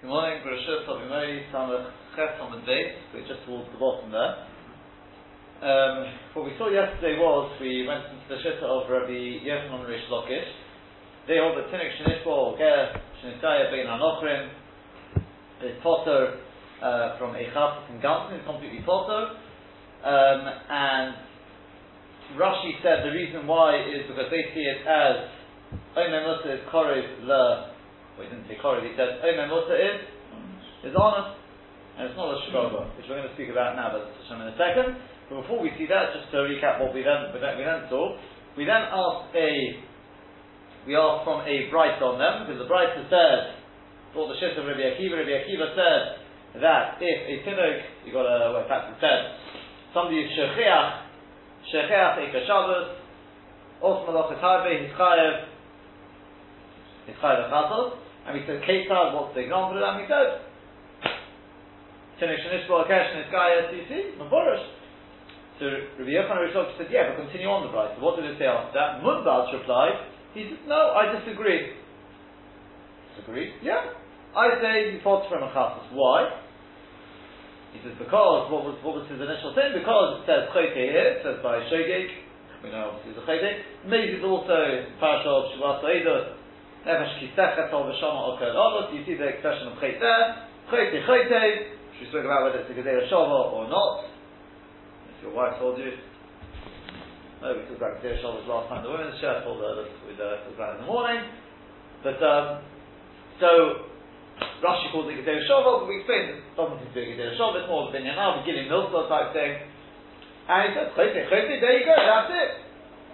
Good morning, Samach Ches on the base, we're just towards the bottom there. Um, what we saw yesterday was we went into the Shitta of Rabbi Yochanan Rish. They hold that Tinik Shenishbo or Ger Shenitaya Bein Anochrim is Potter uh, from Echaf and Gantin, is completely Potter. Um, and Rashi said the reason why is because they see it as Omer Musa Le well, he didn't say Korev, he said Omer Musa is is honest, and it's not a Shkoga, which we're going to speak about now, but in a second. But before we see that, just to recap what we then we then, we then saw, we then asked a we asked from a bright on them because the bright said, brought the shit of Rabbi Akiva. Rabbi Akiva said that if a tinok, you got a well, in fact it said somebody is shechiach shechiach eka Shabbos, also malachet harbe his chayev his chayev and we said Ketzad, what's the example of that? And we said finish Nishbo Akesh you see, Maburish. So Rabbi Yochanan Rishok said, yeah, but continue on the bright. So what did it say after that? Munbaz replied, he said, no, I disagree. Disagree? Yeah. I say he fought from a chassus. Why? He says, because, what was, what was his initial thing? Because it says Chayte here, it says by Shogeg, we know obviously it's a Chayte. Maybe it's also Parashah of Shavas Eidos, Nefesh Kisechet Tol V'Shama Okel Olos, you see the expression of Chayte Chayte Chayte, we spoke about whether it's a Gedera Shava or not. If your wife told you. No, we talked about Gedera Shavas last time. The women's shirt that we talked about in the morning. But, um, so, Rashi calls it Gedera Shava, but we explained it doesn't seem to be Gedera Shava, it's more of a Binyan Av, giving Milsa type thing. And he says, Chayte, Chayte, there you go, that's it.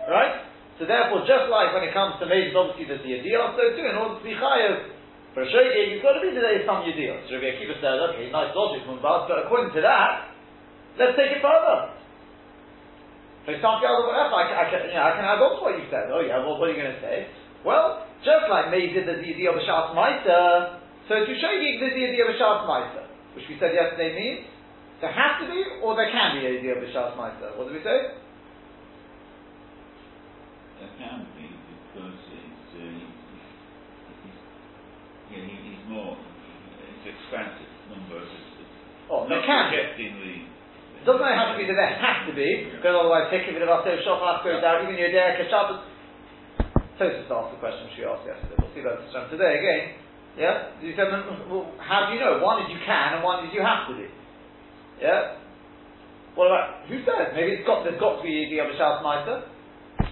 Right? So therefore, just like when it comes to maidens, obviously there's the idea, so too, in order to be chayav, for a shogeg, you've got to be is some yediyah. So Rabbi Akiva says, okay, nice logic, Mumbaz, but according to that, let's take it further. So something else, I can, you know, I can add on to what you said. Oh yeah, well, what are you going to say? Well, just like maybe there's the idea of a Shas so to shogeg, there's the idea of a Shas which we said yesterday means there has to be, or there can be a idea of a Shas. What did we say? There can be, because it's, uh, yeah, he, he's more, it's expansive numbers. It's, oh, there can be. the. Doesn't it have to be that there has to be, because otherwise take it with about Shofar goes out, even your Derek Shabbos. Tosis asked the question she asked yesterday. We'll see that from today again. Yeah? You said, well, how do you know? One is you can, and one is you have to do. Yeah? What about, who says? Maybe it's got, there's got to be the Abishas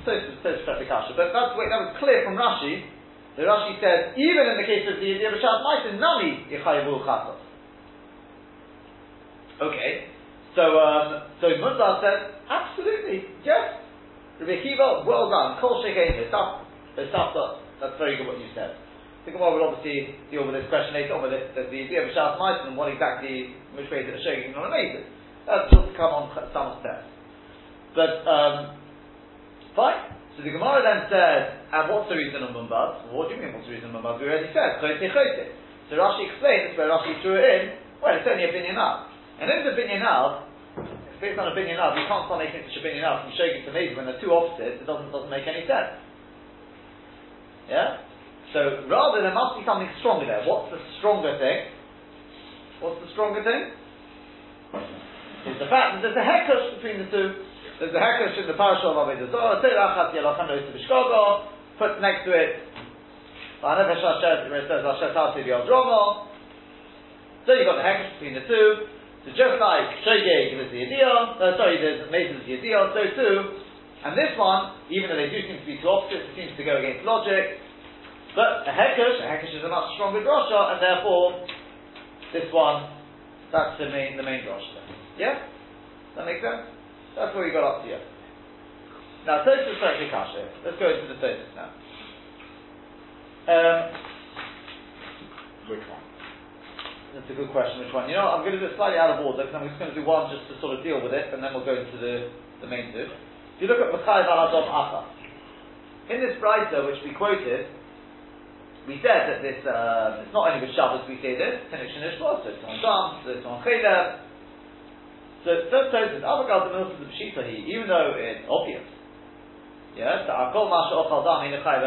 Maita. Tosis, Tosis Kasha. But that's, that was clear from Rashi, the Rashi says, even in the case of the B'Shat Maitin, Nami Yechayivu Chatos. Okay, so um, so Mundar said, absolutely, yes. Rabbi Akiva, well done. Kol Shekein, That's very good what you said. The Gemara will obviously deal with this question later on, with it, the, the idea of B'Shat Maitin and what exactly, which way is it shaking on amazing. That's just to come on some steps. But, um, fine. So the Gemara then said, and what's the reason of Mumbaz? What do you mean what's the reason of Mumbaz? We already said, Chote Chote. So Rashi explains where Rashi threw it in, well, it's only a av. And if it's a binyan av, it's based on a av, you can't start making such a binyan av from shaking to maybe when they're two opposites, it doesn't, doesn't make any sense. Yeah? So rather there must be something stronger there. What's the stronger thing? What's the stronger thing? It's the fact that there's a hekush between the two. There's a hekesh in the parasha of Avodah Zarah. Teirachat yelachan lo b'shkogo. Put next to it. Ha'nefesh Hashem, where it says Hashem Tati Dromo. So you've got the hekesh between the two. So just like Shogeg is the idea, uh, sorry, there's Mason is the idea, so too. And this one, even though they do seem to be two opposites, it seems to go against logic. But a hekesh, a hekesh is a much stronger drasha, and therefore this one, that's the main the main drasha. Yeah, Does that make sense? That's where we got up to here. Now, Tosus Perkei Kasha. Let's go into the Tosus now. Um, which one? That's a good question. Which one? You know, I'm going to do it slightly out of order because I'm just going to do one just to sort of deal with it, and then we'll go into the, the main two. If you look at Machayev al Adom Acha, in this brisa which we quoted, we said that this uh, it's not only with Shabbos we say this, Tenek Shenishma, so it's on Dam, so it's on Chelev, so first Tosis, Avogal the Mills is the Pshita even though it's obvious. Yeah, the Akol Masha Ochal Dam in the Chayv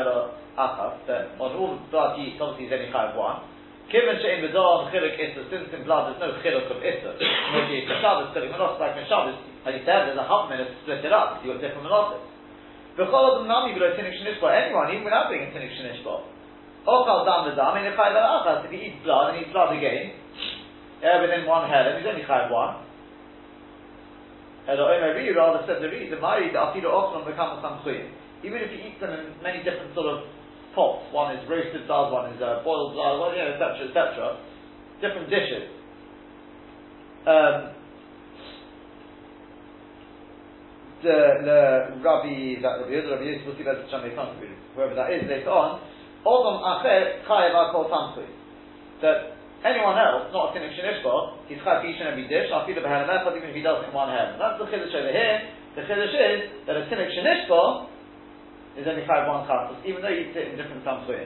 Achav, that on all the blood he eats, obviously he's only Chayv one. Given she'in b'dor chiluk issa, since in blood there's no chiluk of issa, maybe it's Shabbos, chiluk menos, like in Shabbos, as you said, there's a half minute to split it up, you've got different menosas. V'chol adam nami below tinik shenishbo, anyone, even without being a tinik shenishbo. Ochal dam v'dam, in the chayv al if he eats blood, and eats blood again, yeah, within one and he's only chayv one, Eloim rather said the reason, Mari, the afidu ochlan becomes some Even if he eats them in many different sort of pots. One is roasted blood, one is uh, boiled blood, well, you know, etc., etc. Different dishes. Um, the, the Rabbi, that Rabbi Yehuda, Rabbi Yosef, whoever that is, later on, Odom Acher Chayev Akol Tamsui. That anyone else, not a Sinnik Shinishba, he's Chayev each and every dish, I'll feed the Behem even if he does in one hand. That's the Chiddush over here. The Chiddush is that a Sinnik Shinishba is only five one chatos, even though you eat in different tamsuim.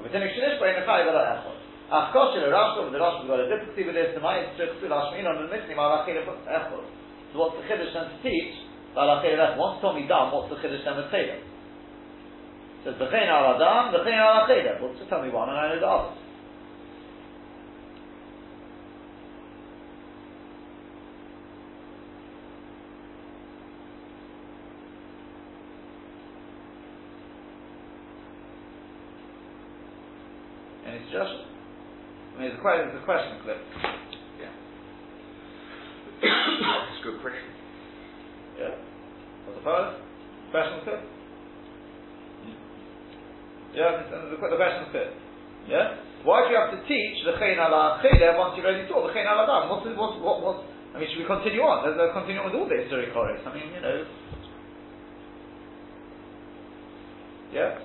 But in Shinish, but in the five are echot. Achkosh in a Rashba, the Rashba got a difficulty with this, the Mayim strict to Lashmin on the Misnim, Alachir echot. So what's the Chiddush then to teach? Alachir echot. Once me dam, what's the Chiddush then with Chedem? Says, V'chein al Adam, the V'chein al Chedem. Well, just tell me one and I know the others. It's a, question, it's a question clip. Yeah. That's a good question. Yeah. What's the first? Question clip? Yeah, the, the, the question clip. Yeah? Why do you have to teach the Chayin ala Chayda once you've already taught the Chayin ala Dam? What's, what's, what, what, I mean, should we continue on? There's a continue on with all the historic chorus. I mean, you know. Yeah?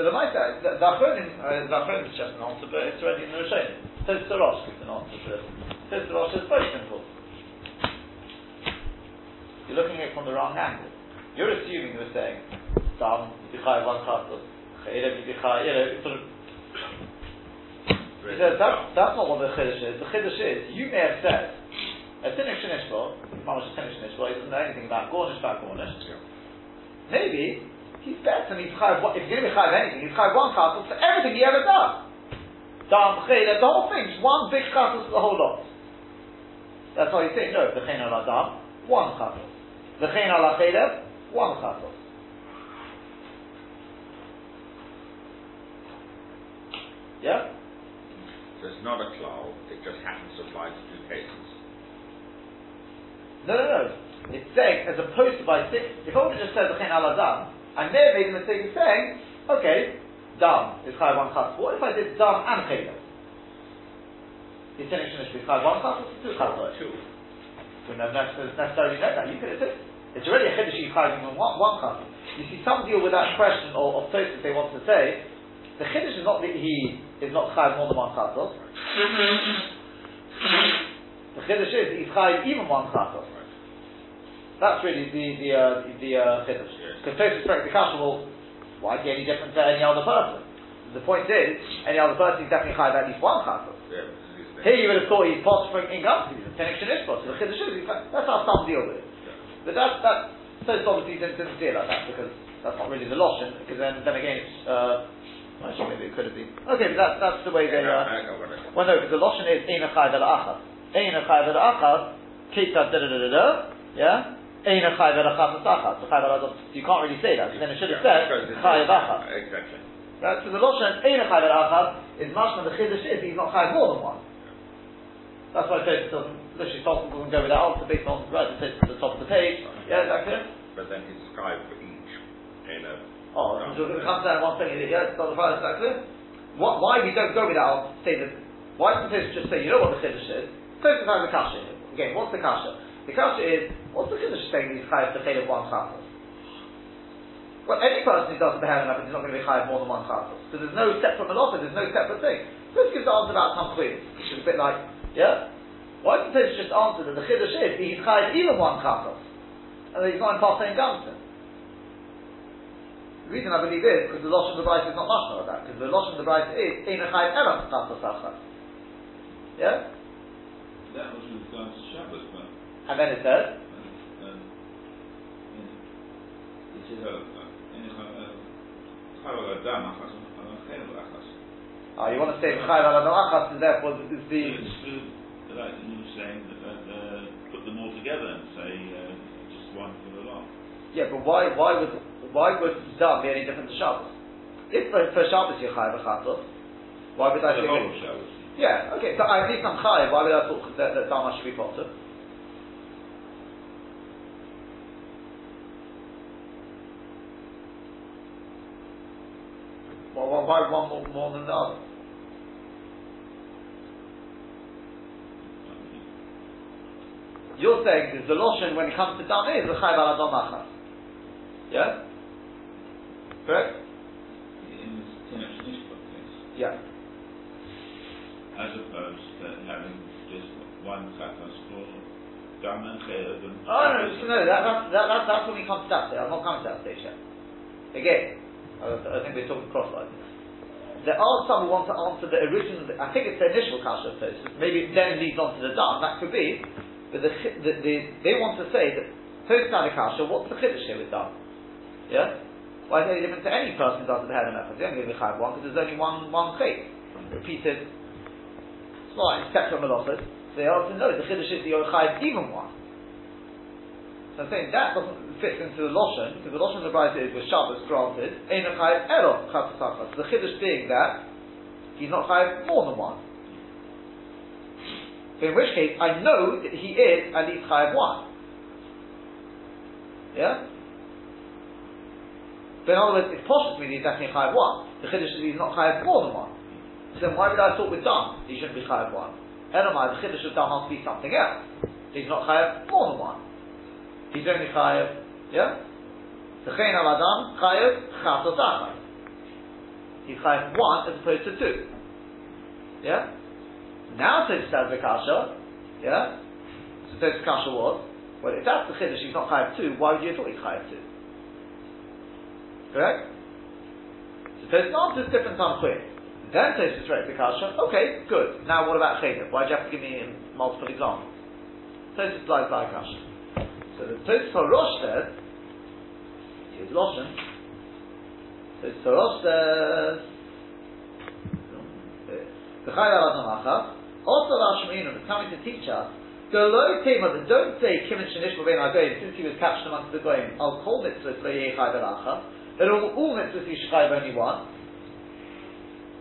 So the Maita, the Achronim, uh, the Achronim is just an answer, but it's already in the Rishonim. The Rosh gives an answer to. Says the Rosh is very simple. You're looking at it from the wrong angle. You're assuming you're saying, Dam, Yidichai, one Chatos, Chayre, Yidichai, you know, sort of. He says, that's, that's not what the Chiddush is. The Chiddush is, you may have said, a Tinnik Shinishbo, Mamash Tinnik Shinishbo, he doesn't know anything about Gornish, about Gornish. Maybe, he's better. He's chayav. If he's going to be chayav anything, he's chayav one chassus for everything he ever does. Dam the whole thing, just one big for the whole lot. That's why you say, no. The chen al adam, one chassus. The chen al one chassus. Yeah. So it's not a cloud. It just happens to apply to two cases. No, no, no. It's saying as opposed to by six. If I would have just said the chen al adam, I may have made the mistake of saying, okay, dam is chai one chas. What if I did dam and chayla? The intention is to be chai one chas or two chas? Two. We don't necessarily know that. You could have It's already a chiddush you chai one, one chas. You see, some deal with that question or of Tosis they want to say, the chiddush is not that he is not chai more than one chas. the chiddush is he's chai even one chas. That's really the the uh, the uh, chiddush. Because Tosfos correct the kasha. Well, why he any different to any other person? The point is, any other person is definitely chayav at least one chassid. Yeah, Here you would have thought he's possible in Gumsi, he's a connection is possible. The chiddush is that's how some deal with it. Yeah. But that that Tosfos obviously didn't, deal like that because that's not really the lashon. Because then then again it's. Uh, Actually, maybe it could have been. Okay, but that's, that's the way they. Uh, well, no, because the lashon is ein achayv el achas. Ein achayv el achas. Kita da da da da. Yeah. You can't really say that. So then it should have said Chayav Achad. Exactly. Right? So the Lashon Ein Chayav Achad is much the Chiddush is he's not Chayav more than one. That's why Tosfos doesn't literally Tosfos doesn't go with that answer based on right. It says at the top of the page. Yeah, is that? But then he's scribe for each in a. Oh, so it comes down one thing. Yeah, it's not the that clear? What, why we don't go with that answer? Say that. Why doesn't Tosfos just say you know what the Chiddush is? Tosfos has a kasha. Again, what's the kasha? The kasha is, what's the Kiddush saying he's chayav to of one chatos? Well, any person who does the behavior enough is not going to be chayav more than one chatos. Because there's no separate malacha, there's no separate thing. This gives the answer about some which is a bit like, yeah? Why didn't this just answer that the Kiddush is he's chayav even one chatos? And he's not in Pasay Gamson. The reason I believe is because the loss of the Bryce is not much of that. Because the loss of the Bryce is Ein Chayav Elam Chatos Achas. Yeah? That was regards to Shabbos, and then it says, Oh, you want to say Chayav ala no achas, and therefore is the. Like you were saying, that, uh, uh, put them all together and say uh, just one for the lot. Yeah, but why, why would, why would Dam be any different to Shabbos? If for, for Shabbos you're Chayav Achatos, why would I say. whole of Shabbos. Yeah, okay, so at least I'm Chayav, why would I thought that, that Dam should be potter? Well, why, one more, more than the other? You're saying because the lotion when it comes to dam is a chayv al achas. Yeah? Correct? In this Tinach Nishpat case. Yeah. as opposed to having just one chatas for Dam and Chayav and Oh no, no, that, that, that, that's when we come to that stage. I'm not coming to that stage yet. Again, I, think we're talking crosswise. There are some who want to answer the original, I think it's the initial kasha of Tosfos, maybe it then leads on to the dam, that could be, but the, the, the, they want to say that Tosfos had a kasha, what's the chiddush here with dam? Yeah? Why is it any different to any person who does the head and method? They're only chayav one, because there's only one, one chait. Repeated, it's not like separate melachos. They also know the chiddush is you're chayav even one. So I'm saying that doesn't fit into the Loshen, because the Loshen of the Bride is with Shabbos granted, Ein Chayiv Ero Chatzatachas. So the Chiddush being that he's not Chayiv more than one. In which case, I know that he is at least Chayiv one. Yeah? But in other words, it's possible to me that he's definitely Chayiv one. The Chiddush is he's not Chayiv more than one. So then why would I thought with Dam he shouldn't be Chayiv one? Elamai, the Chiddush of Dam must be something else. He's not Chayiv more than one. He's only chayav, yeah? V'chein al adam chayav chatos achas. He's chayav one as opposed to two. Yeah? Now Tosfos says the kasha, yeah? So Tosfos kasha was, well if that's the chiddush, he's not chayav two, why would you have thought he's chayav two? Correct? So Tosfos answers different on quick. Then Tosfos corrects the kasha, okay, good. Now what about chayim? Why do you have to give me multiple examples? Tosfos applies by kasha. So the Tosfos Rosh says, here's Loshen, Tosfos Rosh says, the Chayla Radam Achas, also Lashmeinu is coming to teach us, low tema don't say Kimin Shanish Babein Agoyim, since he was captured amongst the Goyim, Al Kol Mitzvahs Lo Yeh Chayv Achas, that all, all mitzvahs you should only one.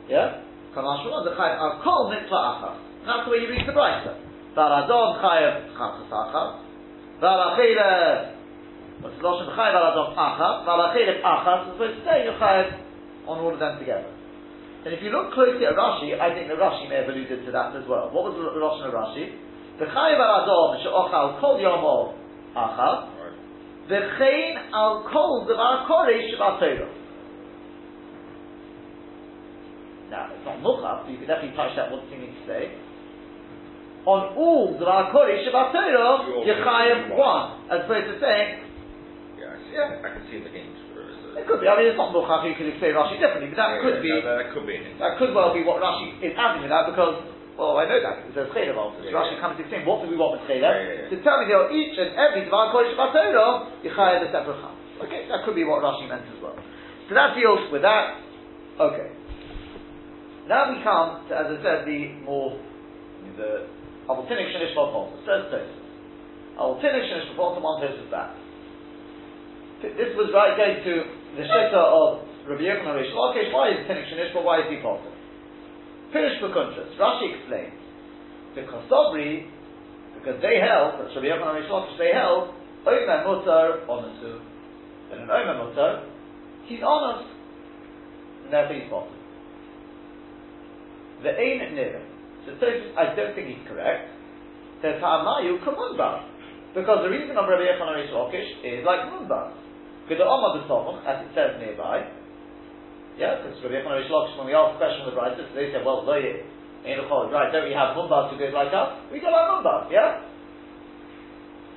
Yeah? Kamash Shmuel, the chayv Al Kol Mitzvah Achas. That's the way you read the Brisa. Baradon chayv Chachas Achas, Valachile, what's the Lashon Chayv Aladom Achas, Valachile Achas, so it's saying you chayv on all of them together. And if you look closely at Rashi, I think the Rashi may have alluded to that as well. What was the Lashon of Rashi? The Chayiv Aladom She'ochal Kol Yomov Achas, V'chein Al Kol Devar Koresh B'Torah. Now, it's not Muchaf, but you can definitely touch that, what does he mean to say? On all the Kodesh Shabbat Torah, You you also chayav do one, as opposed to saying, Yeah, I see. Yeah. I can see the hint for it. it could be, I mean, it's not Muchach, you could explain Rashi differently, but that Yeah, could yeah, be, no, that could be an that could well be what Rashi is adding with that, because, well, I know that, because there's Chaylev also. Yeah, Rashi yeah. comes to explain, what do we want with Chaylev? Yeah, yeah, yeah. To tell me that each and every Devar Kodesh Shabbat Torah, you chayav a separate cham. Okay, that could be what Rashi meant as well. So that deals with that. Okay. Now we come to, as I said, the more, the Avultinik Shenish Bapol. Says this. Avultinik Shenish Bapol, come on, Tosfos back. That this was right going to the Shita of Rabbi Yochanan Rish Lakish. Why is Tinik Shenish, but why is he Potter? Pirish Bekuntrus. Rashi explains. The Sobri, because they held, that's Rabbi Yochanan Rish Lakish, they held, Omer Mutar, Onasu. And an Omer Mutar, he's honest. And therefore he's Potter. The Ein Nira. So Tosfos, I don't think he's correct. Says Ha'amayu Kamunbar. Because the reason of Rabbi Yochanan Rish Lakish is like Munbar. Because the Omar B'Somuch, as it says nearby, yeah, because Rabbi Yochanan Rish Lakish, when we asked the question of the writers, they said, well, lo yeh, a right, don't we have Munbar who goes like us? We got our Munbar, yeah?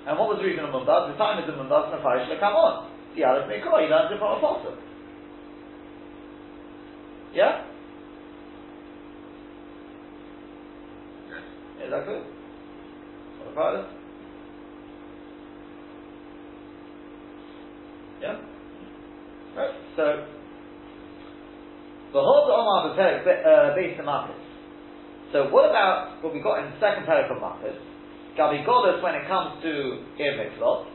And what was the reason of Munbar? The time is the Munbar, and the Farish come on. The Aleph Mikra, he learns it from Apostle. Yeah? Is that good? What about it? Yeah? Right, so, the whole Omar start with Perek uh, based on Marcus. So what about what we got in the second Perek of Marcus? Gabi Golos when it comes to Ir Mitzvot.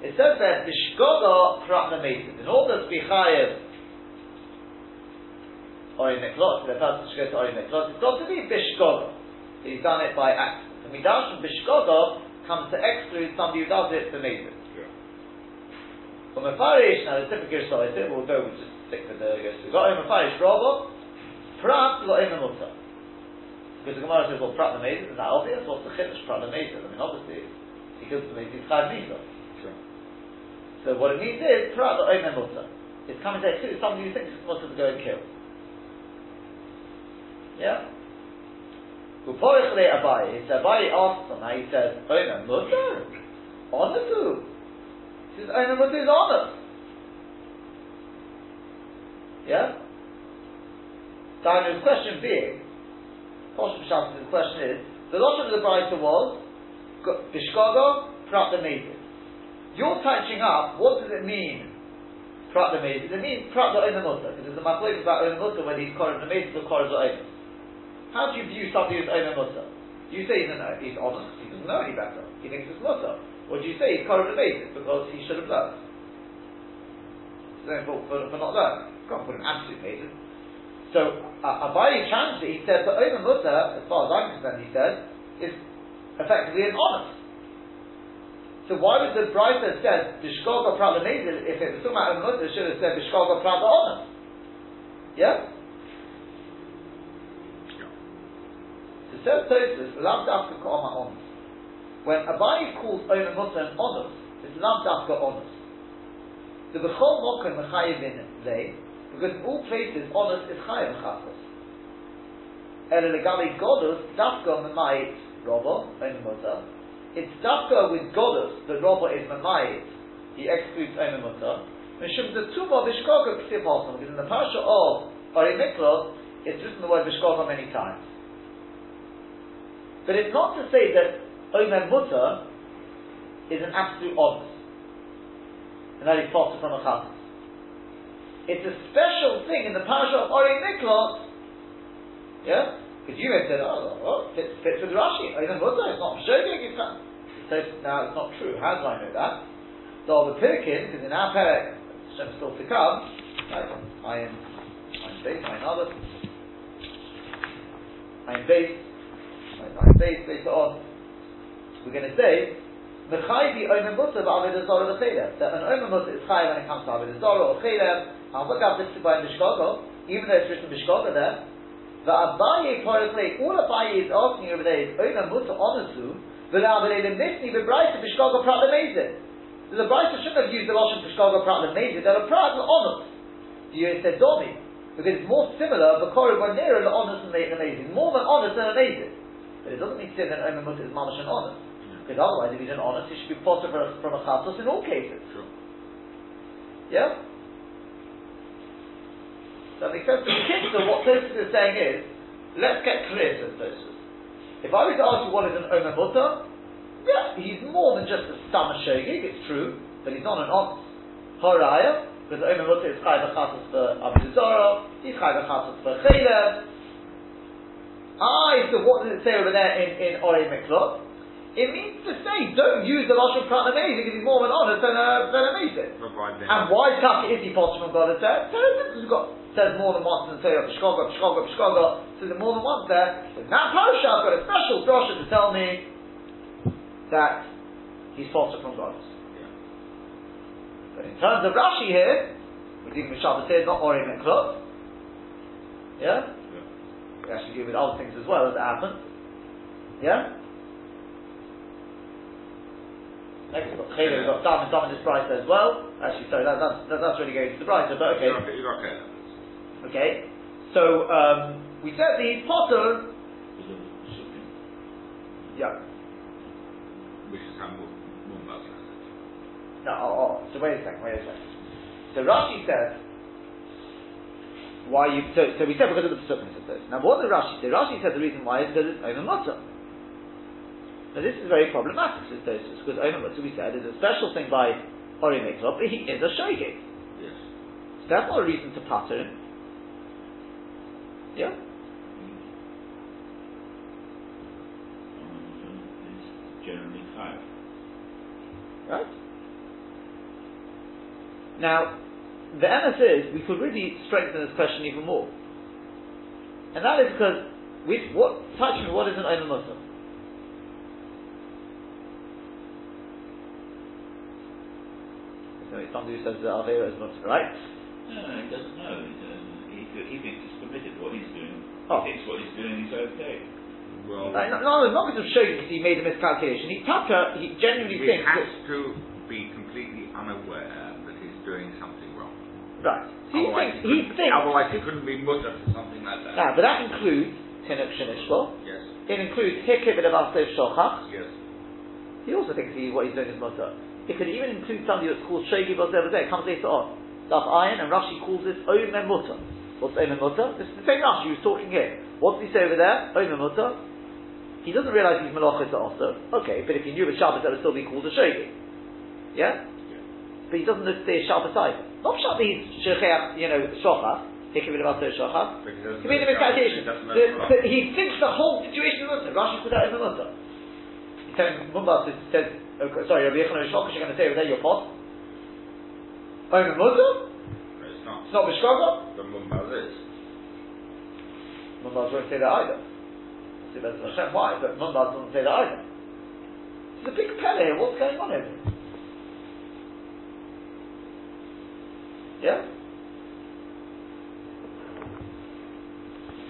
It says that Bishgogo Prat In order to be chayev Ori Mitzvot, the person should go to Ori Mitzvot, it's got to be Bishgogo. He's done it by accident. The Midash from Bishgogo comes to exclude somebody who does it for Mezid. From Mefarish, now there's different Gersolis, we'll go, we'll just stick with the. We've got Mefarish Robo, Prat, got Imam because the Gemara says, well, Prat Lamezid, is that obvious? What's the Chiddush Prat Lamezid? I mean, obviously, he kills the Mezid, Chayv Nisa. So what it means is, Prat Omen Mutter. It's coming to exclude somebody who thinks it's supposed to go and kill. Yeah? Uporich Le Abaye, so Abaye asks him, he says, Omen Mutter? To. He says, Omen Mutter is honor. Yeah? the question being, the question is, the logic of the Brisa was, Bishkogo, Prat the You're touching up, what does it mean, Prat the It means Prat the Oinamuta, because there's a machlok about Oinamuta whether he's Korah the Mason or Korah the How do you view somebody who's Oinamuta? You say he's, an, he's honest, he doesn't know any better, he thinks it's Muta. Or do you say he's the Mason because he should have learned? So, for, for, not learning. Can't put an absolute Mason. So uh, Abaye challenged it. He said the Omer Mutter, as far as I'm concerned, he said, is effectively an honest. So why would the Brisa said Bishkoga Prada if it was talking about Omer Mutter, should have said Bishkoga Prada honest? Yeah. So says Tosus, Lav Dafka Ka'oma honest. When Abaye calls Omer Mutter an honest, it's Lav Dafka honest. The Bechol Mokken Mechayivin they because in all places, honest is chayav chasas. Ele legali godus, dafka memayit robo, omen mutter. It's dafka with godus, the robo is memayit, he excludes omen mutter. Mishum the tuba bishkoga ksiv also, because in the parsha of Ari Miklot, it's written the word bishkoga many times. But it's not to say that omen mutter is an absolute honest. And that he's fostered from a chasas. It's a special thing in the parasha of Ori Miklot. Yeah? Because you may say, oh, oh fits, fits with Rashi. I don't know, it's not Shogeg, it's not. So now it's not true. How do I know that? So the Pirkin, because in our Perek, Hashem still to come, right? I am, I am base, I am other. I am base, Am base, based on. We're going to say, Mechayvi Omer Mutter ba'Avodah Zorah v'Chelem. That an Omer Mutter is Chay when it comes to Avodah Zorah or Chelem, I'll look up this by Mishkogo, even though it's written Mishkogo there. The Abaye Porachle, all Abaye is asking over there is Omer Mutter Onasu, v'la'avalei l'mitni v'braisa Mishkogo Prat l'mezid. So the Braisa shouldn't have used the Lashon Mishkogo Prat l'mezid, they're a Prat l'onus. You said Domi, because it's more similar, B'korah nearer l'onus than l'mezid, more than honest than amazing. But it doesn't mean to say that Omer Mutter is mamash and honest. Because otherwise, if he's an honest, he should be potter from a chatos in all cases. Sure. Yeah? That makes sense. So what Tosfos is saying is, let's get clear, says Tosfos. If I were to ask you what is an Omer Mutter, yeah, he's more than just a stammer shogig, it's true, but he's not an honest. Horaya, because Omer Mutter is Chai V'chatos for Abu Zoro, he's Chai V'chatos for Ah, so what does it say over there in, in Ore Miklot? It means to say, don't use the Lashon Prat amazing because he's more of an honest than a, than a Mason. And why Taka is he possible God has said? has got says more than once in the Torah, Peshkoga, Peshkoga, Peshkoga, says it more than once there. But now Parasha, I've got a special drosha to tell me that he's fostered from God. Yeah. But in terms of Rashi here, we're dealing with here, not Orim and Klot. Yeah? We actually deal with other things as well as it happens. Yeah? Next, we've got Chayla, we've got Dam and Dam in this price as well. Actually, sorry, that, that's, that, that's really going to the price, but okay. Okay. Okay, so um, we said the potter. Yeah. Which is how more No, oh, oh, so wait a second, wait a second. So Rashi says, why you, so, so we said because of the says Now what did Rashi say? Rashi said the reason why is because it's Omer Mutter. Now this is very problematic, says Tosus, because Omer Mutter we said is a special thing by Ori Mitzvah, but he is a Shogeg. Yes. So that's not a reason to pattern him. Yeah. Mm-hmm. Generally higher. Right? Now, the MS is, we could really strengthen this question even more. And that is because, we, what, touch me, what is an Omer Mutter? Somebody who says that Avera is Mutter, right? No, he doesn't know. He, doesn't, he, he thinks it's permitted what he's doing. Oh. He thinks what he's doing is okay. Well, Like, no, no, not because of showing because he made a miscalculation. He, Taka, he genuinely he thinks has that, to be completely unaware that he's doing something wrong. Right. He otherwise, thinks, he thinks, otherwise he couldn't be mutter for something like that. now, but that includes Tinuk Shinishlo, Yes, it includes Hikib and Avasir Shochach, yes. He also thinks he, what he's doing is mutter. It could even include somebody that's called Shogi Bazer It comes later on. Daf Ayin and Rashi calls this Omer Mutter. What's Omer Mutter? This is the same Rashi who was talking here. What does he say over there? Omer Mutter. He doesn't realise he's Malachis also. Okay, but if he knew it was Shabbos, that would still be called a Shogi. Yeah? But he doesn't know to say Shabbos either. Not Shabbos he's Shechach, you know, Shochach. Hikib and Avasir Shochach. But he He made a miscalculation. He he thinks the whole situation is mutter. Rashi put that in the mutter. He's telling Mumbas, it says, okay, sorry, Rabbi Yechon Rish you're going to say over there your pot. Oh, Omer mutter? It's not. It's not? The Mumbaz is. Mumbas won't say that either. See, that's Hashem, why? But Mumbas doesn't say that either. There's a big pele here, what's going on here? Yeah?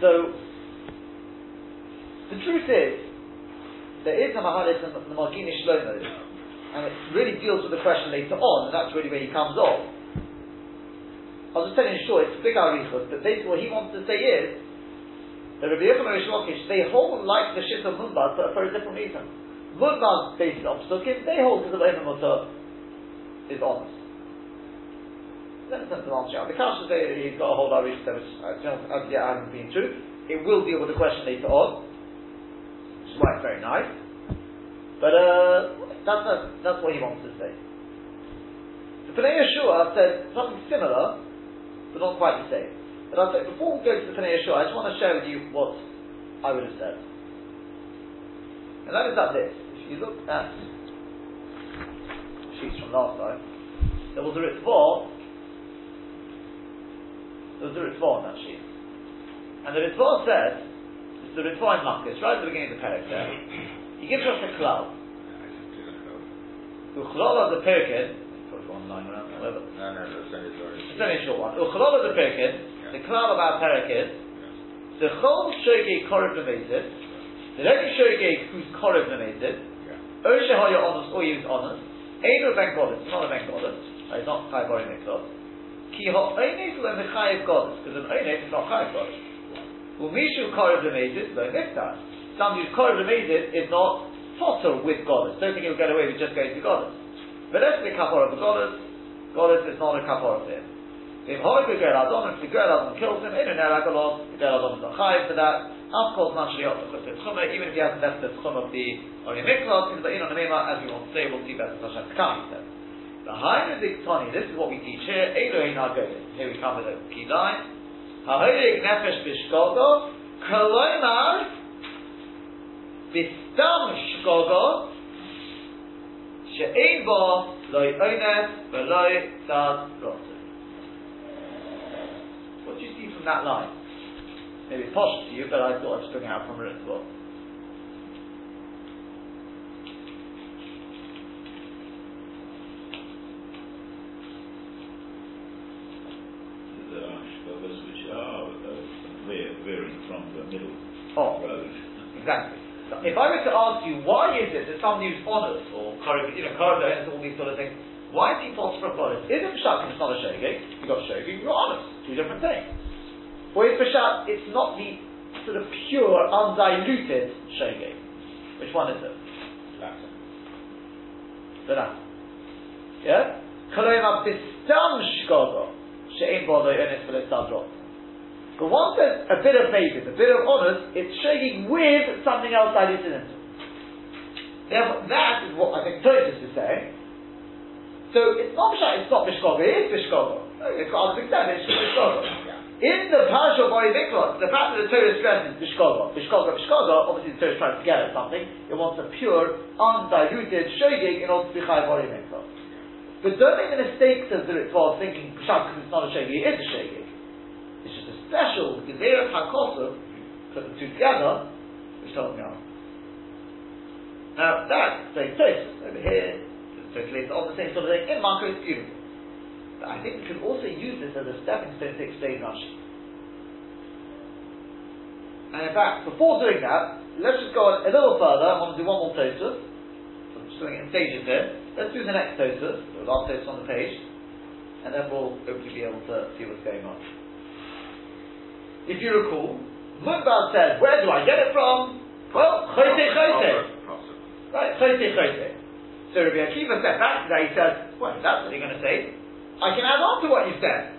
So, the truth is, there is a Mahalis in the Maginei Shlomo, and it really deals with the question later on, and that's really where he comes off. I'll just tell you short, it's big arichos, but basically what he wants to say is, the Rabbi Yochanan and Rish they hold like the shit of Munbaz, but for a different reason. Munbaz based on Psukim, they hold because the Omer Mutter is honest. Then it's an answer. The Kash say he's got a whole lot of reasons, don't, as yet I haven't been through. It will deal with the question later on, which is why it's very nice. But uh, that's, that's, that's what he wants to say. The Pnei Yehoshua says something similar, but not quite the same. But I'll say, before we go to the Pnei Yehoshua, I just want to share with you what I would have said. And that is that this. If you look at sheets from last time, there was a Ritva, there was a Ritva on that sheet. And the Ritva says, it's the Ritva in Makkah, it's right at the beginning of the Perek there. He gives us a cloud. Uchlala the Perkin, probably one line around, whatever. No, no, that's only very. It's only a short one. Uchlala the Perkin, the cloud of our Perek is, the Chol Shogeg Korib Lemated, the only Shogeg who's Korib Lemated, Yeah. O Shehoya honest, or honest, Eino Ben Goddess, it's not a Ben Goddess, he's not Bori Mikdos, Ki Ha'ones Lo Mechayev Goddess, because an Ones is not Chayev Goddess. Umishu Korib Lemated, Lo Mikdas. Somebody who's Korib Lemated is not potter with Goddess. Don't think he'll get away with just going to Goddess. But that's the Kapor of Goddess, Goddess is not a Kapor of him. If Hoy Begel Adon, if the girl Adon kills him, in an Eragalov, the girl Adon is not chayiv for that. Shriot of the Tchumah, even if he hasn't left the Tchum of the Ori Miklos, in the In on the Mema, as we to say, we'll see better Hashem Tkam, he says. The higher this is what we teach here, Elohim Hagoyim. Here we come with a key line. Hahoyig Nefesh Bishkogo, Kolomar, Bistam Shkogo, She'ein Bo, Loi Ones, Veloi Tzad Rotter. What do you see from that line? Maybe it's posh to you, but I thought I'd bring it out from it as well. Exactly. So if I were to ask you, why is it that somebody who's honest, or you know, correct, all these sort of things, why is he false from honest? Isn't Pshat, it's not a shogeg, you got shogeg, you got honest, two different things. Or is Pshat, it's not the sort of pure, undiluted shogeg. Which one is it? Latin. The last. Yeah? Kolema bistam shkogo, she'en bo lo yonis v'lo sadrot. But one says a bit of mavis, a bit of honest, it's shaking with something else diluted into it. Therefore, that is what I think Tosis is saying. So it's not Pshat, it's not Bishkogo, it is Bishkogo. It's got other things it's Bishkogo. In the Parsha of Bari Miklos, the fact that the Torah stresses Bishkoga, Bishkoga, Bishkoga, obviously the Torah is trying to get at something. It wants a pure, undiluted shogig in order to be Chai Bari Miklos. But don't make the mistake, says the Ritva, thinking Pshat because it's not a shogig, it is a shogig. It's just a special Gezerah HaKosov, put the two together, which tells me on. Now that, same place, over here, totally on the same sort of thing, in Marco it's beautiful. But I think we can also use this as a stepping stone to explain Rashi. And in fact, before doing that, let's just go on a little further. I want to do one more Tosfos. So I'm just doing it in stages here. Let's do the next Tosfos, the last Tosfos on the page, and then we'll hopefully be able to see what's going on. If you recall, Munbal says, where do I get it from? Well, Chote Chote. Right, Chote Chote. So Rabbi Akiva said back to that, he says, well, that's what you're going to say, I can add on to what you said.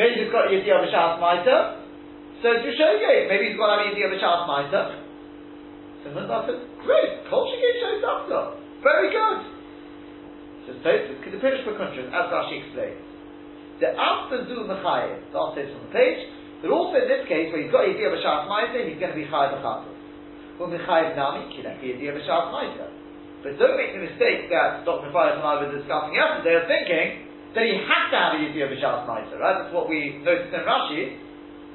Maybe he's got Yidiyah B'Shas Maita, so to Shogeg, maybe he's got to have Yidiyah B'Shas Maita. So Munbal said, great, Kol Shogeg shows up Very good. So Tosfos, the Pirish B'Kuntrus, as Rashi explains. The after Zu Mechayev, the Alta is on the page, but also in this case, where he's got Yidiyah B'Shas Maita, he's going to be Chayav B'Chatos. Well, Mechayev Nami, Kinek Yidiyah B'Shas Maita. But don't make the mistake that Dr. Fires and I were discussing yesterday of thinking that he has to have a Yidiyah B'Shas Maita, right? That's what we noticed in Rashi.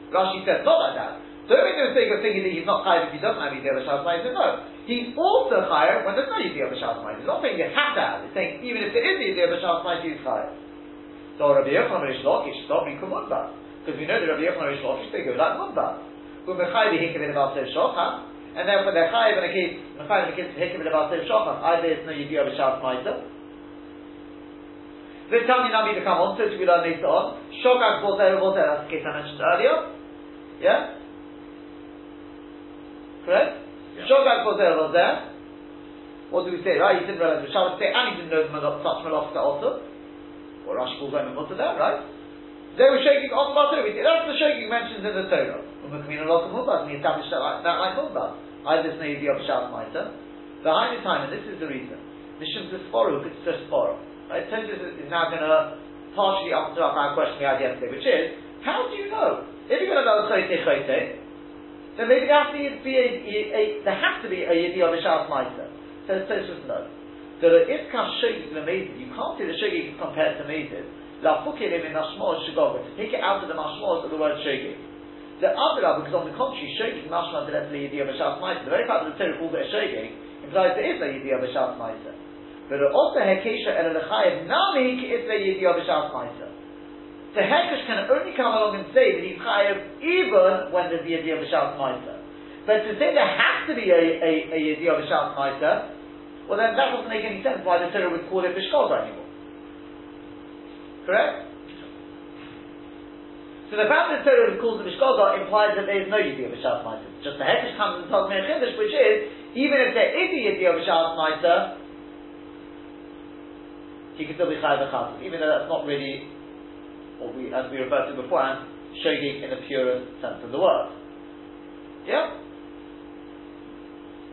Rashi says not like that. Don't make the mistake of thinking that he's not chayav if he doesn't have a Yidiyah B'Shas Maita. No. He's also chayav when there's no Yidiyah B'Shas Maita. He's not saying you have to have it. He's saying even if there is Yidiyah B'Shas Maita, he's chayav. So Rabbi Yochanan Rish Lakish stop me kumunba. Because we know that Rabbi Yochanan Rish Lakish, they go like munba. Who mechayiv hikavin about sev shochan. And therefore they're chayiv in a case, mechayiv in a case of hikavin about sev shochan. Either it's no Yidiyah B'Shas Maita. This time you now need to come on, to be learned later on. Shokak Bozer Bozer, that's the case I mentioned earlier. Yeah? Correct? Yeah. Shogag Bozer Bozer. What do we say, right? He didn't realize Shabbat say, and he didn't know such Melachka also. Or Rashi calls them Mutter there, right? They were shaking on Mutter. That's the shaking mentioned in the Torah. He established that like, that like Mubad. Either it's Neidi of Shabbat Maita. Behind the time, and this is the reason. Mishum Zisporu, it's just Sporo. Right? Tosfos is now going to partially answer our question we had yesterday, which is, how do you know? If you're going to know Chote, then maybe there has to be a, a, a there has to be a Yidi of a Shas Maisa. So Tosfos no. So the Ifkash Shogig amazing, you can't say the Shogig is compared to Mezid. La Fukilim in Mashmor Shogog, to take it out of the Mashmor of the word Shogig. The other, because on the contrary, Shogig Mashma the Yidi of a Shas The very fact that the Torah calls it a Shogig implies there is a Yidi of a Shas But also Hekesha El Lechayev Nami Ki'itve Yidi of a Shas The Hekesh can only come along and say that he's chayav even when there's the idea of a Shas But to say there has to be a, a, a idea of a Shas well then that doesn't make any sense why the Torah would call it Bishkoga anymore. Correct? So the fact that the Torah calls it Bishkoga implies that there is no idea of a Shas Maisa. Just the Hekesh comes and tells me a Chiddush, which is, even if there is the idea of a Maisa, he can still be chayav a even though that's not really what we, as we referred to beforehand, shogig in the purest sense of the word. Yeah?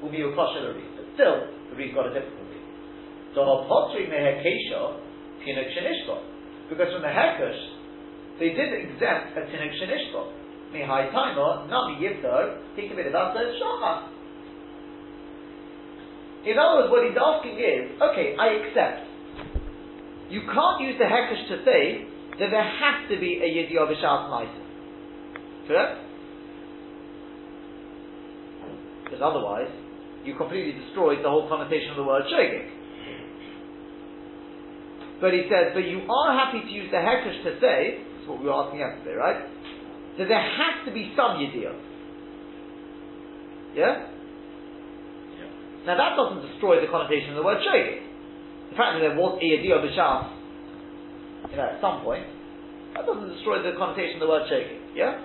Will be a kosher the But still, the Reed got a difficulty. So, potri mehekesha, tinuk shenishko. Because from the hekesh, they did exempt a tinuk shenishko. Mihai taima, nami yivdar, he committed says shachan. In other words, what he's asking is, okay, I accept. You can't use the hekesh to say that there has to be a Yidiyah B'Shas Maisa. Correct? Because otherwise, you completely destroyed the whole connotation of the word Shogig. But he says, but you are happy to use the Hekesh to say, that's what we were asking yesterday, right? That there has to be some Yidiyah. Yeah? Yeah. Now that doesn't destroy the connotation of the word Shogig. The fact that there was a Yidiyah B'Shas you know, at some point, that doesn't destroy the connotation of the word shaking. Yeah?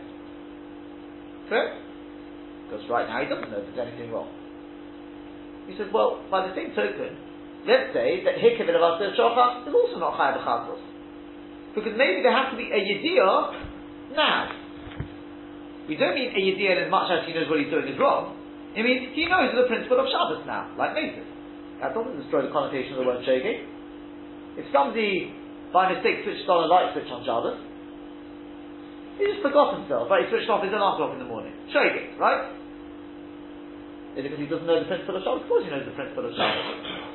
Correct? Because right now he doesn't know if there's anything wrong. He says, well, by the same token, let's say that Hikavit of Asir Shachas is also not Chayav Chatos. Because maybe there has to be a Yediyah now. We don't mean a Yediyah as much as he knows what he's doing is wrong. I means he knows the principle of Shabbos now, like Moses. That doesn't destroy the connotation of the word shaking. If somebody by mistake switched on a light switch on Shabbos, He just forgot himself, right? He switched off his alarm clock in the morning. Shogeg, right? Is it because he doesn't know the principle of Shabbos? Of course he knows the principle of Shabbos.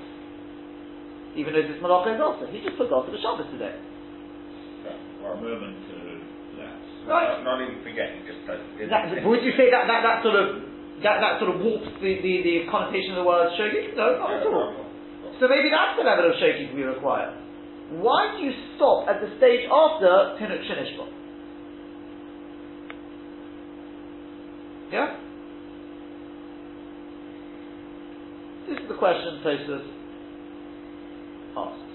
Even though this malacha is also. He just forgot it was Shabbos today. Or a moment to lapse. Right. Not, not even forgetting, just that. That, would you say that, that, that sort of that, that sort of warps the, the, the connotation of the word shogeg? No, not at all. So maybe that's the level of shogeg we require. Why do you stop at the stage after Tinuk Shinishba? Yeah? This is the question Tosfos asked.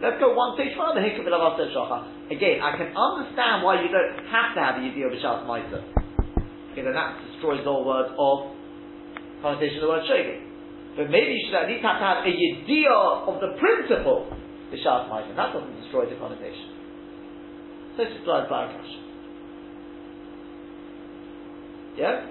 Let's go one stage further. Again, I can understand why you don't have to have a Yidiyah B'Shas Maisa. Okay, then that destroys all words of connotation of the word shogeg. But maybe you should at least have to have a Yidiyah of the principle B'Shas Maisa. That doesn't destroy the connotation. So it's drives by Akash. Yeah?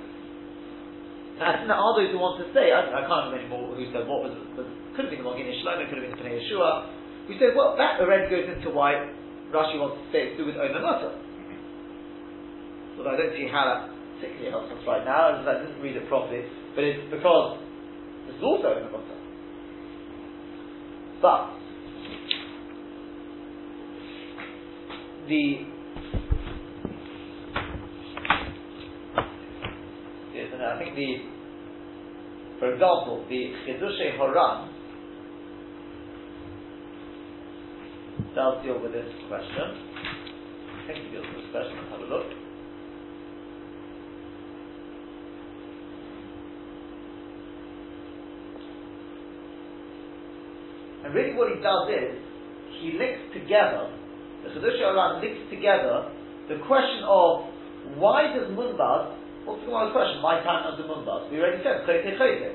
There are those who want to say, I, I can't remember anymore who said what was, was could have been the Maginei Shlomo, could have been the Pnei Yehoshua, who said, well, that already goes into why Rashi wants to say it's do with Mutter. Although I don't see how that particularly helps us right now, as I didn't read it properly, but it's because this is also Mutter. But, the think the for example the Chidushe Horan does deal with this question. I think it deals with this question. Have a look. And really what he does is, he links together, the Chidushe Horan links together the question of why does Munbaz, what's the Gemara's question, my time as the Munbaz? We already said, Chayte Chayte.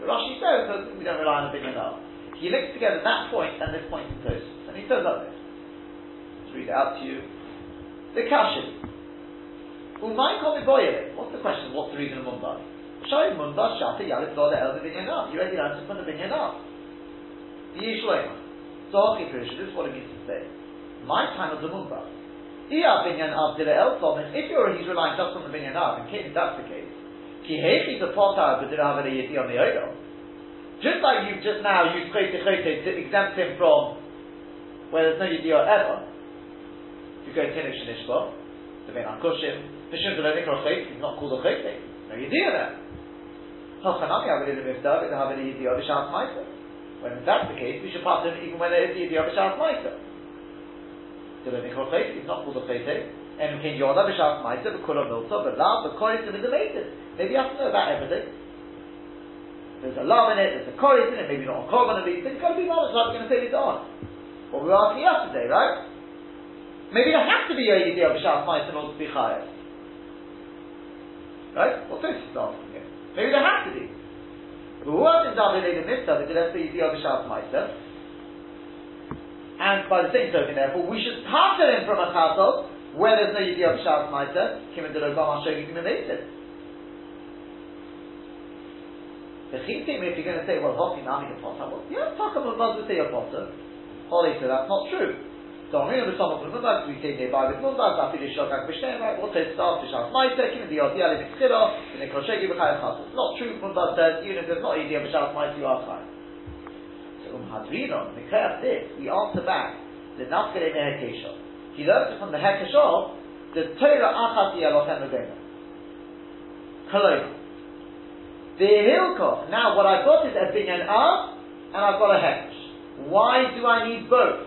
Rashi says that we don't rely on opinion now. He links together that point and this point in Tosfos. And he says like this. Let's read it out to you. The Kashi. What's the question? What's the reason of Munbaz? Shoy Munbaz Shata Yalit Lo El Binyan You already answered from the Binyan The Yishloima. Zochi Pirisha. This is what it means to say. My time as a Munbaz. Iya Binyan Av Dila El Tolmin. If you're he's relying just on the Binyan Av, in case that's the case, Ki Hechi the B'Dila Havele Yeti on the Odo. Just like you've just now used Chayte Chayte to exempt him from where there's no Yediyah ever, you go Tinuk Shanishba, the Ben Akushim, Mishum Velo Nikro Chayte, he's not called a Chayte. No Yediyah there. Hachanami Havele Mifta, B'Dila Havele Yediyah B'Shas Maisa. When that's the case, we should pass him even when there is Yediyah B'Shas Maisa. He's not called a Chayte. And King Yoda B'Shas Maisa, B'Kula Milta, B'Lav, B'Koris, and related. Maybe you have to know about everything. There's a love in it, there's a chorus in it, maybe not a korban, but it's got to be knowledge like we're going to say later on. What we were asking yesterday, right? Maybe there has to be a Yediyah B'Shas Mice in order to be chayav. Right? What this is asking here. Maybe there has to be. But else is David in the Mitzvah, but let's say Yediyah B'Shas Mice? And by the same token, therefore, we should target him from a chasol where there's no idea Yediyah B'Shas Mice, Kim and Obama showing you Mitzvah. The chitim, if you're going to say, well, hoki nami the potter, well, yeah, taka mumaz would say a potter. Holly said that's not true. So I'm going to of the mumaz we say nearby with mumaz, I feel shokak b'shem, right? What says start b'shas ma'isek, even the yodiyah li mitzchila, in the kroshegi. It's not true, mumaz says, even if there's not yodiyah b'shas ma'isek, you are chayim. So um hadrinon, mikayach this, we answer back, the nafkele mehekesha. He learns it from the hekesha, the Torah achas yalochem l'gena. Koloma. The Hilkot. Now, what I've got is a binyan av, and I've got a hekesh. Why do I need both?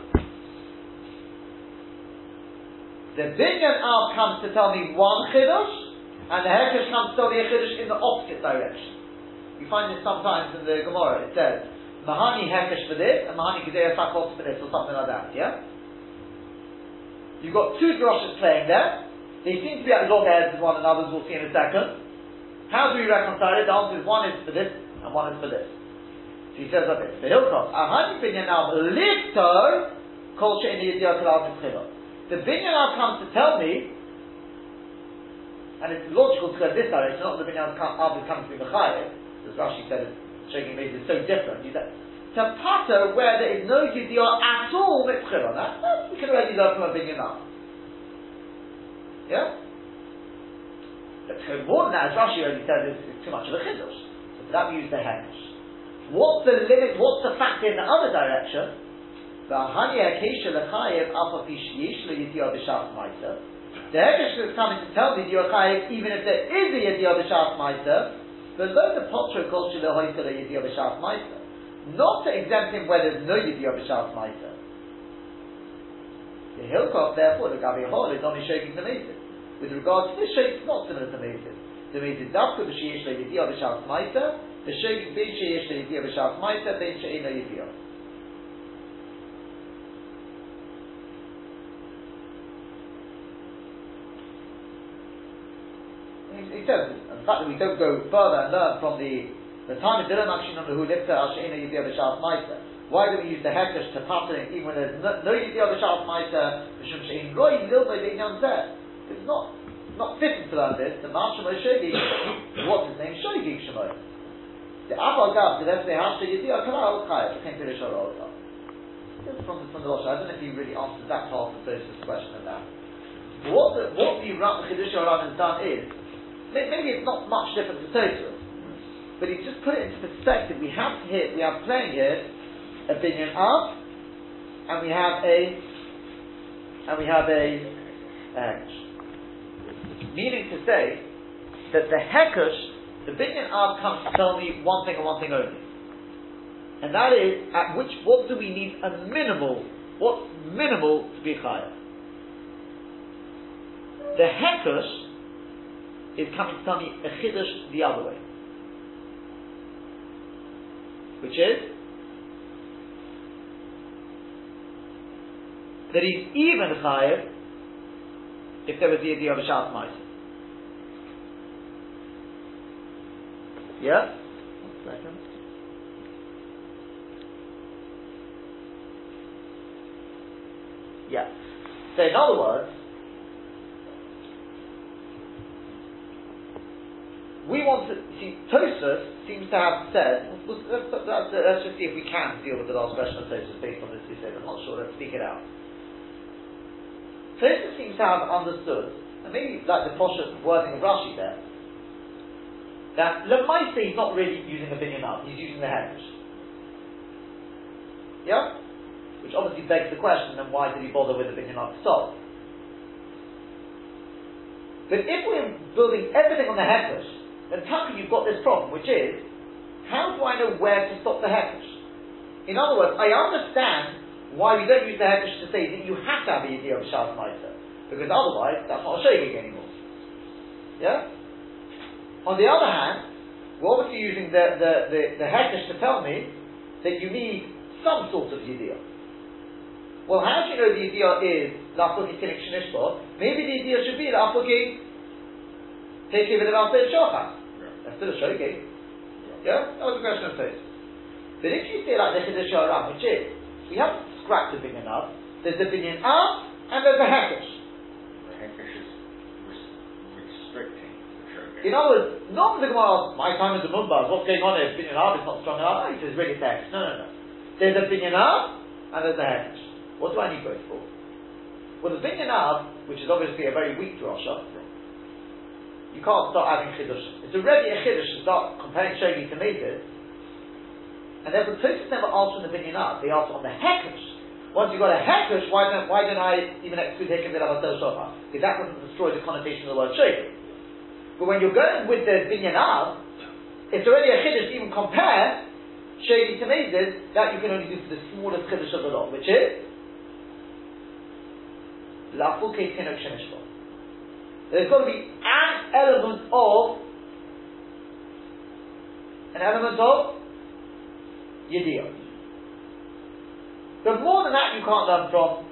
The binyan av comes to tell me one chiddush, and the hekesh comes to tell me a chiddush in the opposite direction. You find this sometimes in the Gemara. It says mahani hekesh for this, and mahani kedei sakos for this, or something like that. Yeah. You've got two droshes playing there. They seem to be at loggerheads with one another, as we'll see in a second. How do we reconcile it? The answer is one is for this and one is for this. So he says like this: The Hilkot, Ahani binyan av lifto kol she'en yediyah kalav The binyan comes to tell me, and it's logical to go this direction, not the binyan is coming to be mechayev. As Rashi said, shaking maybe is so different. He said, to pattern where there is no yediyah at all mitzchila. That we can already learn from a binyan av. Yeah? But more than that, as Rashi already said, it's, is too much of a chiddush. So for that we use the hekesh. What's the limit, what's the factor in the other direction? The hekesh is coming to tell me chayiv even if there is a yediyah b'shas ma'aser, but lo the potro kol shelo hoytel a yediyah b'shas ma'aser. Not to exempt him where there's no yediyah b'shas ma'aser. The Hilkov, therefore, the Gabi Hol is only shaking the Mezid. With regard to this shake, it's not similar to Mezid. The Mezid Dafka b'sheyesh le yediyah b'shas ma'aser, the shake ben sheyesh le yediyah b'shas ma'aser, ben she'en le yediyah. He says, fact that we don't go further and learn from the the time of Dilam Akshin on the Hu Lifta Ashina Yidiyah B'Shas Meiser. Why don't we use the Hekesh to pattern even when there's no, no Yidiyah B'Shas Meiser? Mishum Shein Roy Lilvay B'Inyan Zeh. It's not not fitting to learn this. The Marshal Shogi, what's his name? Shogi Shemoy. The Aval Gav, the Lefte Hasha Yidiyah Kalal Chayah. The King Pirish Harol from from the Rosh. I don't know if he really answers that part of this question of that. What the, what the Chiddush Haran has done is, maybe it's not much different to Tosfos, but he's just put it into perspective. We have here, we are playing here a binyan of, and we have a, and we have a hekesh. Meaning to say that the hekesh, the binyan of comes to tell me one thing and one thing only. And that is, at which, what do we need a minimal, what's minimal to be higher. The hekesh is coming to tell me a chiddush the other way which is that he's even chayiv if there was the idea of a shas ma'aser. Yeah. One second. Yeah. So in other words, we want to see Tosfos seems to have said. Let's, let's, just see if we can deal with the last question of Tosfos based on this he said. I'm not sure. Let's speak it out. Tosfos seems to have understood, and maybe like the posh wording of Rashi there, that Lemaisa he's not really using a binyan up. He's using the hedge. Yeah, which obviously begs the question: then why did he bother with the binyan up stop? But if we're building everything on the Hekesh, then Taka you've got this problem, which is, how do I know where to stop the Hekesh? In other words, I understand why we don't use the Hekesh to say that you have to have a Yidiyah of Meiser, because otherwise that's not a anymore. Yeah? On the other hand, we're obviously using the, the, the, the Hekesh to tell me that you need some sort of Yidiyah. Well, how do you know the idea is Lafuki Tinik Shnishbo? Maybe the idea should be Take it with the Malsei Shochat. That's still a shogeg. Yeah? That was a question of faith. But if you say like the Chiddush Haran, which is, we haven't scrapped the binyan up, there's the binyan up, and there's the Hekesh. The Hekesh is restricting the shogeg. In other words, not the Gemara my time is the Munbaz, what's going on here? Binyan up is not strong enough. No, he says, really, Hekesh. No, no, no. There's a binyan up, and there's a Hekesh. What do I need both for? Well, the binyan up, which is obviously a very weak drasha, you can't start adding chiddush. It's already a chiddush to start comparing shogi to Mezid. And therefore, Tosfos never answer on the binyan up. They answer on the hekesh. Once you've got a hekesh, why don't, why don't I even exclude with Avatel Shofar? Because that wouldn't destroy the connotation of the word shogi. But when you're going with the binyan up, it's already a chiddush to even compare shogi to Mezid, that you can only do for the smallest chiddush of the lot, which is Lafu Tinok Shenishbah. There's got to be an element of an element of yediyah. But more than that, you can't learn from.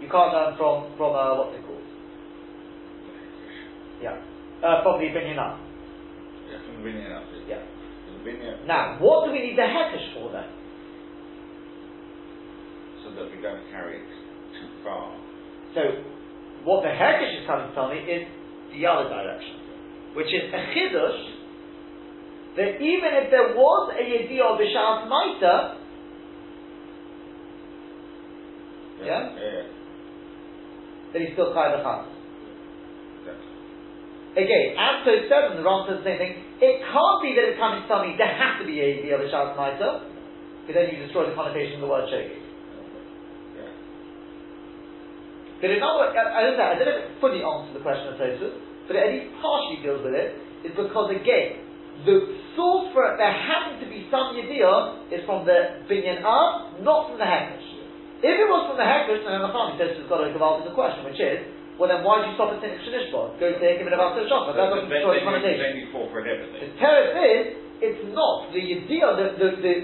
You can't learn from from uh, what's it called? Yeah, uh, from the up. Yeah, from the binyan up. Yeah. The binyan. Now, what do we need the hekesh for then? So that we don't carry it too far. So, what the Hekesh is coming to tell me is the other direction, which is a chidush that even if there was a yediyah of b'shas ma'ita, Yeah? Yeah. then he's still Chai B'chas. Again, as said, and the Ram says the same thing, it can't be that it's coming to tell me there has to be a the other Shas Maita, because then you destroy the connotation of the word Shogeg. But in other words, I, I don't know, I don't know if it fully answers the question of Tosfos, but it at least partially deals with it, is because again, the source for it, there having to be some Yediyah, is from the Binyan Av, not from the Hekesh. If it was from the Hekesh, then the Chacham says has got to give the question, which is, well then why do you stop at Tinnik Shanishbah? Go take him in about the shop, but that doesn't destroy the connotation. Then you fall. The tariff is, it's not the Yediyah, the, the, the,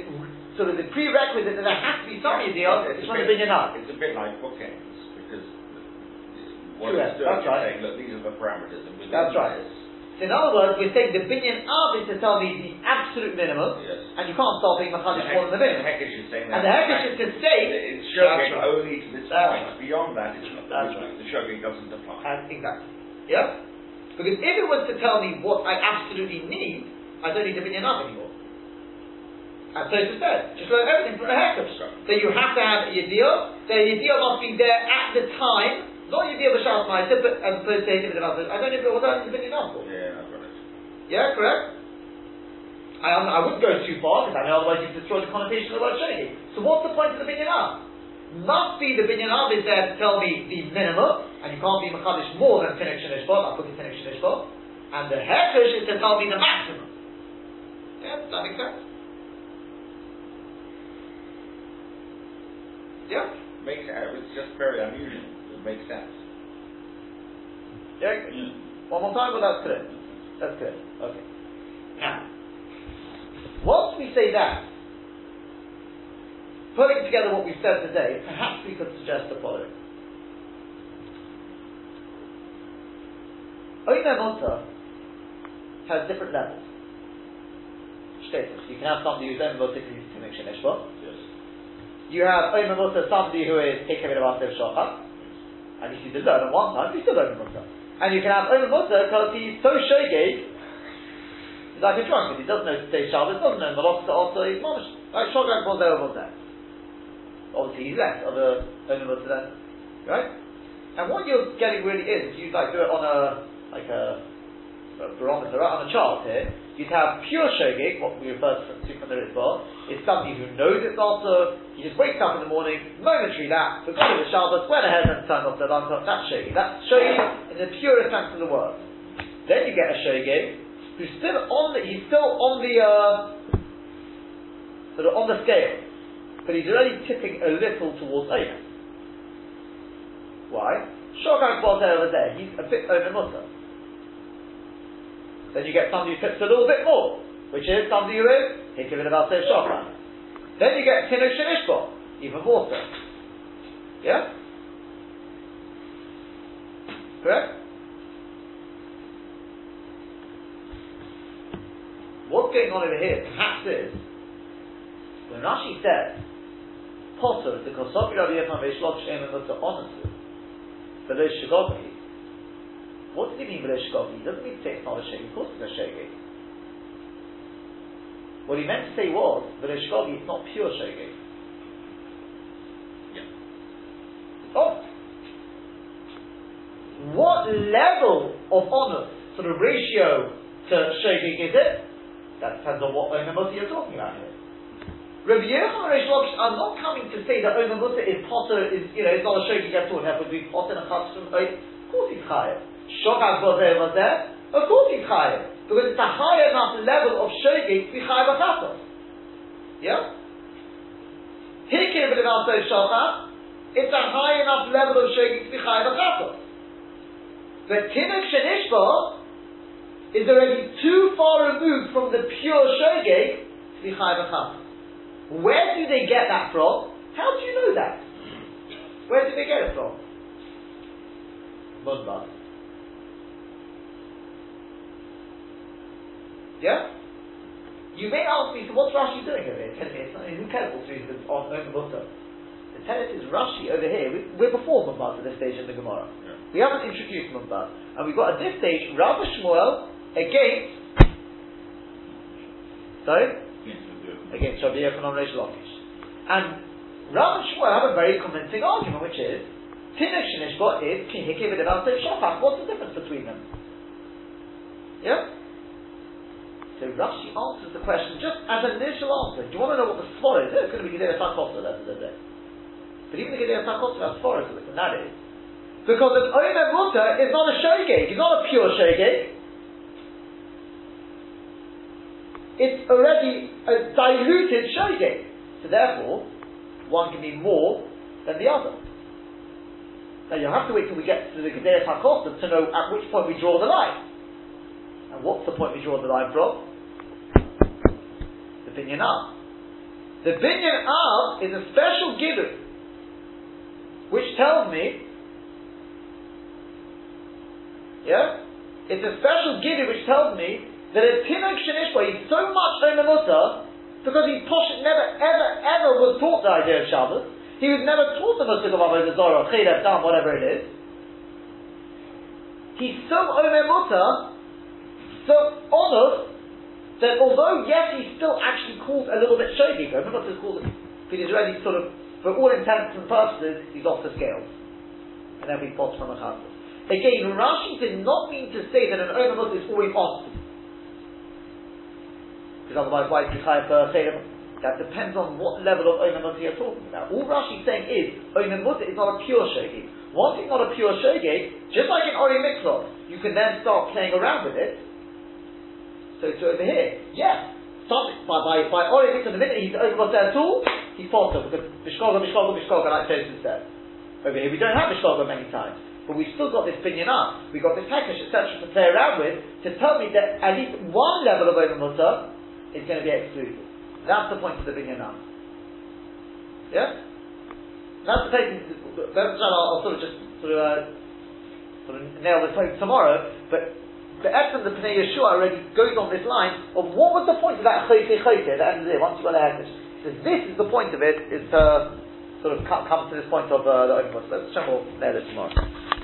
sort of the prerequisite that there has to be some Yediyah, it's from the Binyan Av. It's a bit like because what Correct, it's doing that's is right. saying, look, these are the parameters, and within That's right. this, So in other words, we're saying the binyan of is to tell me the absolute minimum, yes. and you can't start being machadish more than the minimum. Hekesh is saying that. And the hekesh is to say, It's That's right. only to this That's point. right. Beyond that, it's not, That's the, right. the showing doesn't apply. and exactly, yeah. Because if it was to tell me what I absolutely need, I don't need the binyan av anymore. As Tosa said, just learn everything from a hekesh. So you have to have a yediyah. The yediyah must be there at the time, not yediyah b'shas ma'aseh, but um, as opposed to about I don't know if it was that the binyan av for. Yeah, I've got it. Yeah, correct? I, I wouldn't go too far, because I know otherwise you destroy the connotation of the word shogeg. So what's the point of the binyan? Must be the binyan is there to tell me the minimum, and you can't be machadish more than finik shenishbot, I'll put it finik shenishbot, and the hekesh is to tell me the maximum. Yeah, does that make sense? Yeah? Makes it. it's just very unusual. It makes sense. Yeah? Yeah. One more time, well that's clear. That's clear. Okay. Now, once we say that, putting together what we've said today, perhaps we could suggest the following. Oina Mutter has different levels. Status. You can have somebody who's Oina who's Timik Shenishba. Yes. You have Oina Mutter, somebody who is Hikavit Avasev Shochat. And you did learn at one time, he's still Oina Mutter. And you can have Oina Mutter because he's so shogeg, he's like a drunkard. He doesn't know to say Shabbos, doesn't know Malachta also, he's mamish. Like Shogag was there. Obviously, he's less of a Oina Mutter then. Right? And what you're getting really is, if you like do it on a, like a, a barometer, right, on a chart here, you'd have pure shogeg, what we refer to from the Ritva, is somebody who knows it's also, he just wakes up in the morning, momentary that, forgot was Shabbos, went ahead and turned off the alarm clock, that's shogeg. That's shogeg in the purest sense of the word. Then you get a shogeg, who's still on the, he's still on the, uh, sort of on the scale, but he's already tipping a little towards Omer. Why? Shogag was over there, he's a bit over mutter. Then you get somebody who tips a little bit more, which is somebody who is Hikavit about Sev Shofar. Then you get Tinuk Shinishbo, even more so. Yeah? Correct? What's going on over here, perhaps is, when Rashi says, Potter, the Kosovi Rabbi Yechon Reish Lok Shem and Mutter Onasu, for those Shagogi, what does he mean by a? He doesn't mean to say oh, it's not a shegi. Of course it's a shegi. What he meant to say was a shkogi is not pure shegi. Yeah. Oh. What level of honor, sort of ratio to shegi is it? That depends on what Omer you're talking about here. Rabbi Yochanan and Lakish are not coming to say that Omer Mutter is potter, is, you know, is not a shogeg at all. Would be potter and chas from Of course he's higher. Shogag was there, was there. Of course he's higher. Because it's a high enough level of shogeg to be high b'chatos. Yeah? Hikir b'leval so shogag, it's a high enough level of shogeg to be high b'chatos. But tinuk shenishbo is already too far removed from the pure shogeg to be high b'chatos. Where do they get that from? How do you know that? Where do they get it from? Munbaz. Yeah? You may ask me, so what's Rashi doing over here? Tell me, it's cares what's reading this on Omer Mutter? The tennis is Rashi over here. We, we're before Munbaz at this stage in the Gemara. Yeah. We haven't introduced Munbaz. And we've got at this stage Rav Shmuel against sorry? Yes, we do. against Rabbi Yochanan Reish Lakish. And Rav Shmuel have a very convincing argument, which is Tinuk Shenishba is Kihike V'Devar Shachach. What's the difference between them? Yeah? So Rashi answers the question just as an initial answer. Do you want to know what the svara is? It's going to be Gedera Sakota, that's the day. But even the Gedera Sakota has svara to it, and that is because an Omer Mutter is not a shogeg, it's not a pure shogeg. It's already a diluted shogeg. So therefore, one can be more than the other. Now you'll have to wait till we get to the Gedera Sakota to know at which point we draw the line. And what's the point we draw the line from? The. The binyan av is a special gidur, which tells me, yeah, it's a special gidur which tells me that a tinok shenishba is so much omemuta because he posh never ever ever was taught the idea of Shabbos. He was never taught the Musik of Avodah Zorah, Chilef, Dam, whatever it is. He's so omemuta, so honest that although yes, he's still actually called a little bit shogig, remember what it's called, but he's already sort of, for all intents and purposes, he's off the scales. And then we bought from a chassid. Again, Rashi did not mean to say that an Omer is always on. Because otherwise, why is Kichai for That depends on what level of Omer you're talking about. All Rashi's saying is, Omer is not a pure shogig. Once it's not a pure shogig, just like in Ori Mikvah, you can then start playing around with it, so to over here, yeah, Something, by, by, by Ori the minute he's over what's there at all, he's falter because Mishkoga, Mishkoga, Mishkoga, like Tosin said. Over here, we don't have Mishkoga many times. But we've still got this binyan up. We've got this Hekesh, etc. to play around with to tell me that at least one level of Omer Mutter is going to be excluded. That's the point of the binyan up. Yeah? That's the thing, I'll, I'll sort of just sort of, uh, sort of nail this home tomorrow, but the essence of Pnei Yehoshua already goes on this line of what was the point of that chayte chayte at the end of the day, once you got a head. He says, this is the point of it, is to sort of come to this point of uh, the open Let's show more there tomorrow.